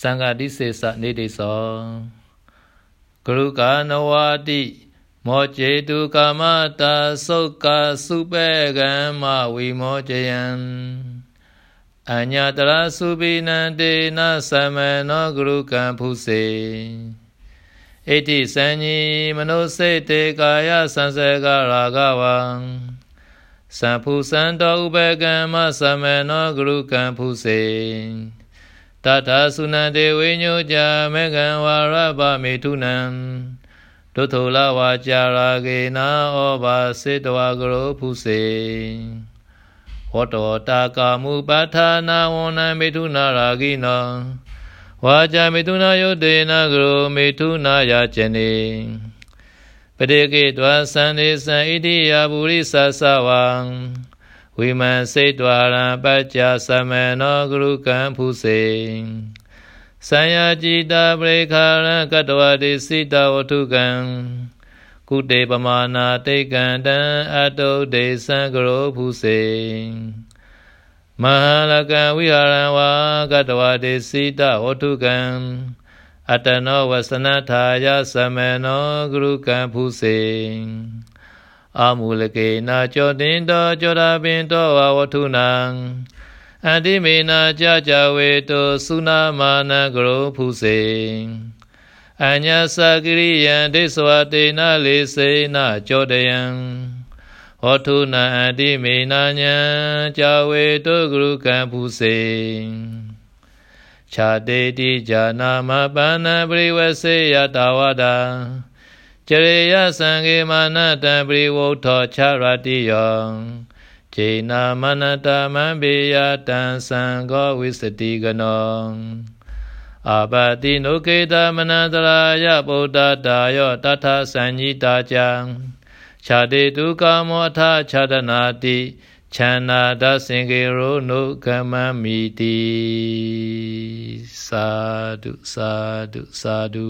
သံဃာတိစေစနေတိသောဂရုကာနဝတိမောကျေတုကာမတာသုတ်ကာစုပေကံမဝိမောจယံအညာတရာစုပိနံတေနသမနောဂရုကံဖုစေဣတိစံညီမနုစိတ်တေကာယသံစေကရာဂဝံသံဖုစံတောဥပကံမသမနောဂရုကံဖုစေ တထာသုနတေဝိညုကြမေကံဝါရဗမေထုနံဒုထုလဝါကြရာဂေနာဩဘာစေတဝကရောဖုစေဟောတောတာကာမုပဋ္ဌာနာဝဏံမေထုနာရာဂိနောဝါကြမေထုနာယုတေနကရောမေထုနာယကျနေပတိကေတွာသန္တိသံဣတိယပုရိသသဝံ ဝိမံစေတဝရံပัจจသမနောဂရုကံဖုစေသံယာจิตာပရိခာရံကတဝတိစိတဝထုကံကုတေပမာနာတိကံတံအတုဒေသံကရောဖုစေမဟာလကံဝိဟာရံဝါကတဝတိစိတဝထုကံအတနောဝစနထာယသမနောဂရုကံဖုစေ အာမူလကေနာကြောတင်တောကြောရာပင်တောဝဝထုနံအတိမေနာကြကြဝေတောသုနာမာနကရောဖုစေအညာသကိရိယံဒိသဝတေနလေစေနကြောတယံဟောထုနာအတိမေနာညံကြဝေတောဂရုကံဖုစေခြာတေတိဇာနာမပါဏပရိဝစေယတာဝဒာ จริยสังเกมานะตัปริวุทโธชารติยองเจนามนตามันเบยตังสังโฆวิสติกนองอาปติโนเกตามนัตรายะปุตตะตายะตัทธสัญญิตาจังชาติตุกามโอทาชาตนาติชนะดัสสิงเกโรนุกมมิติสาธุสาธุสาธุ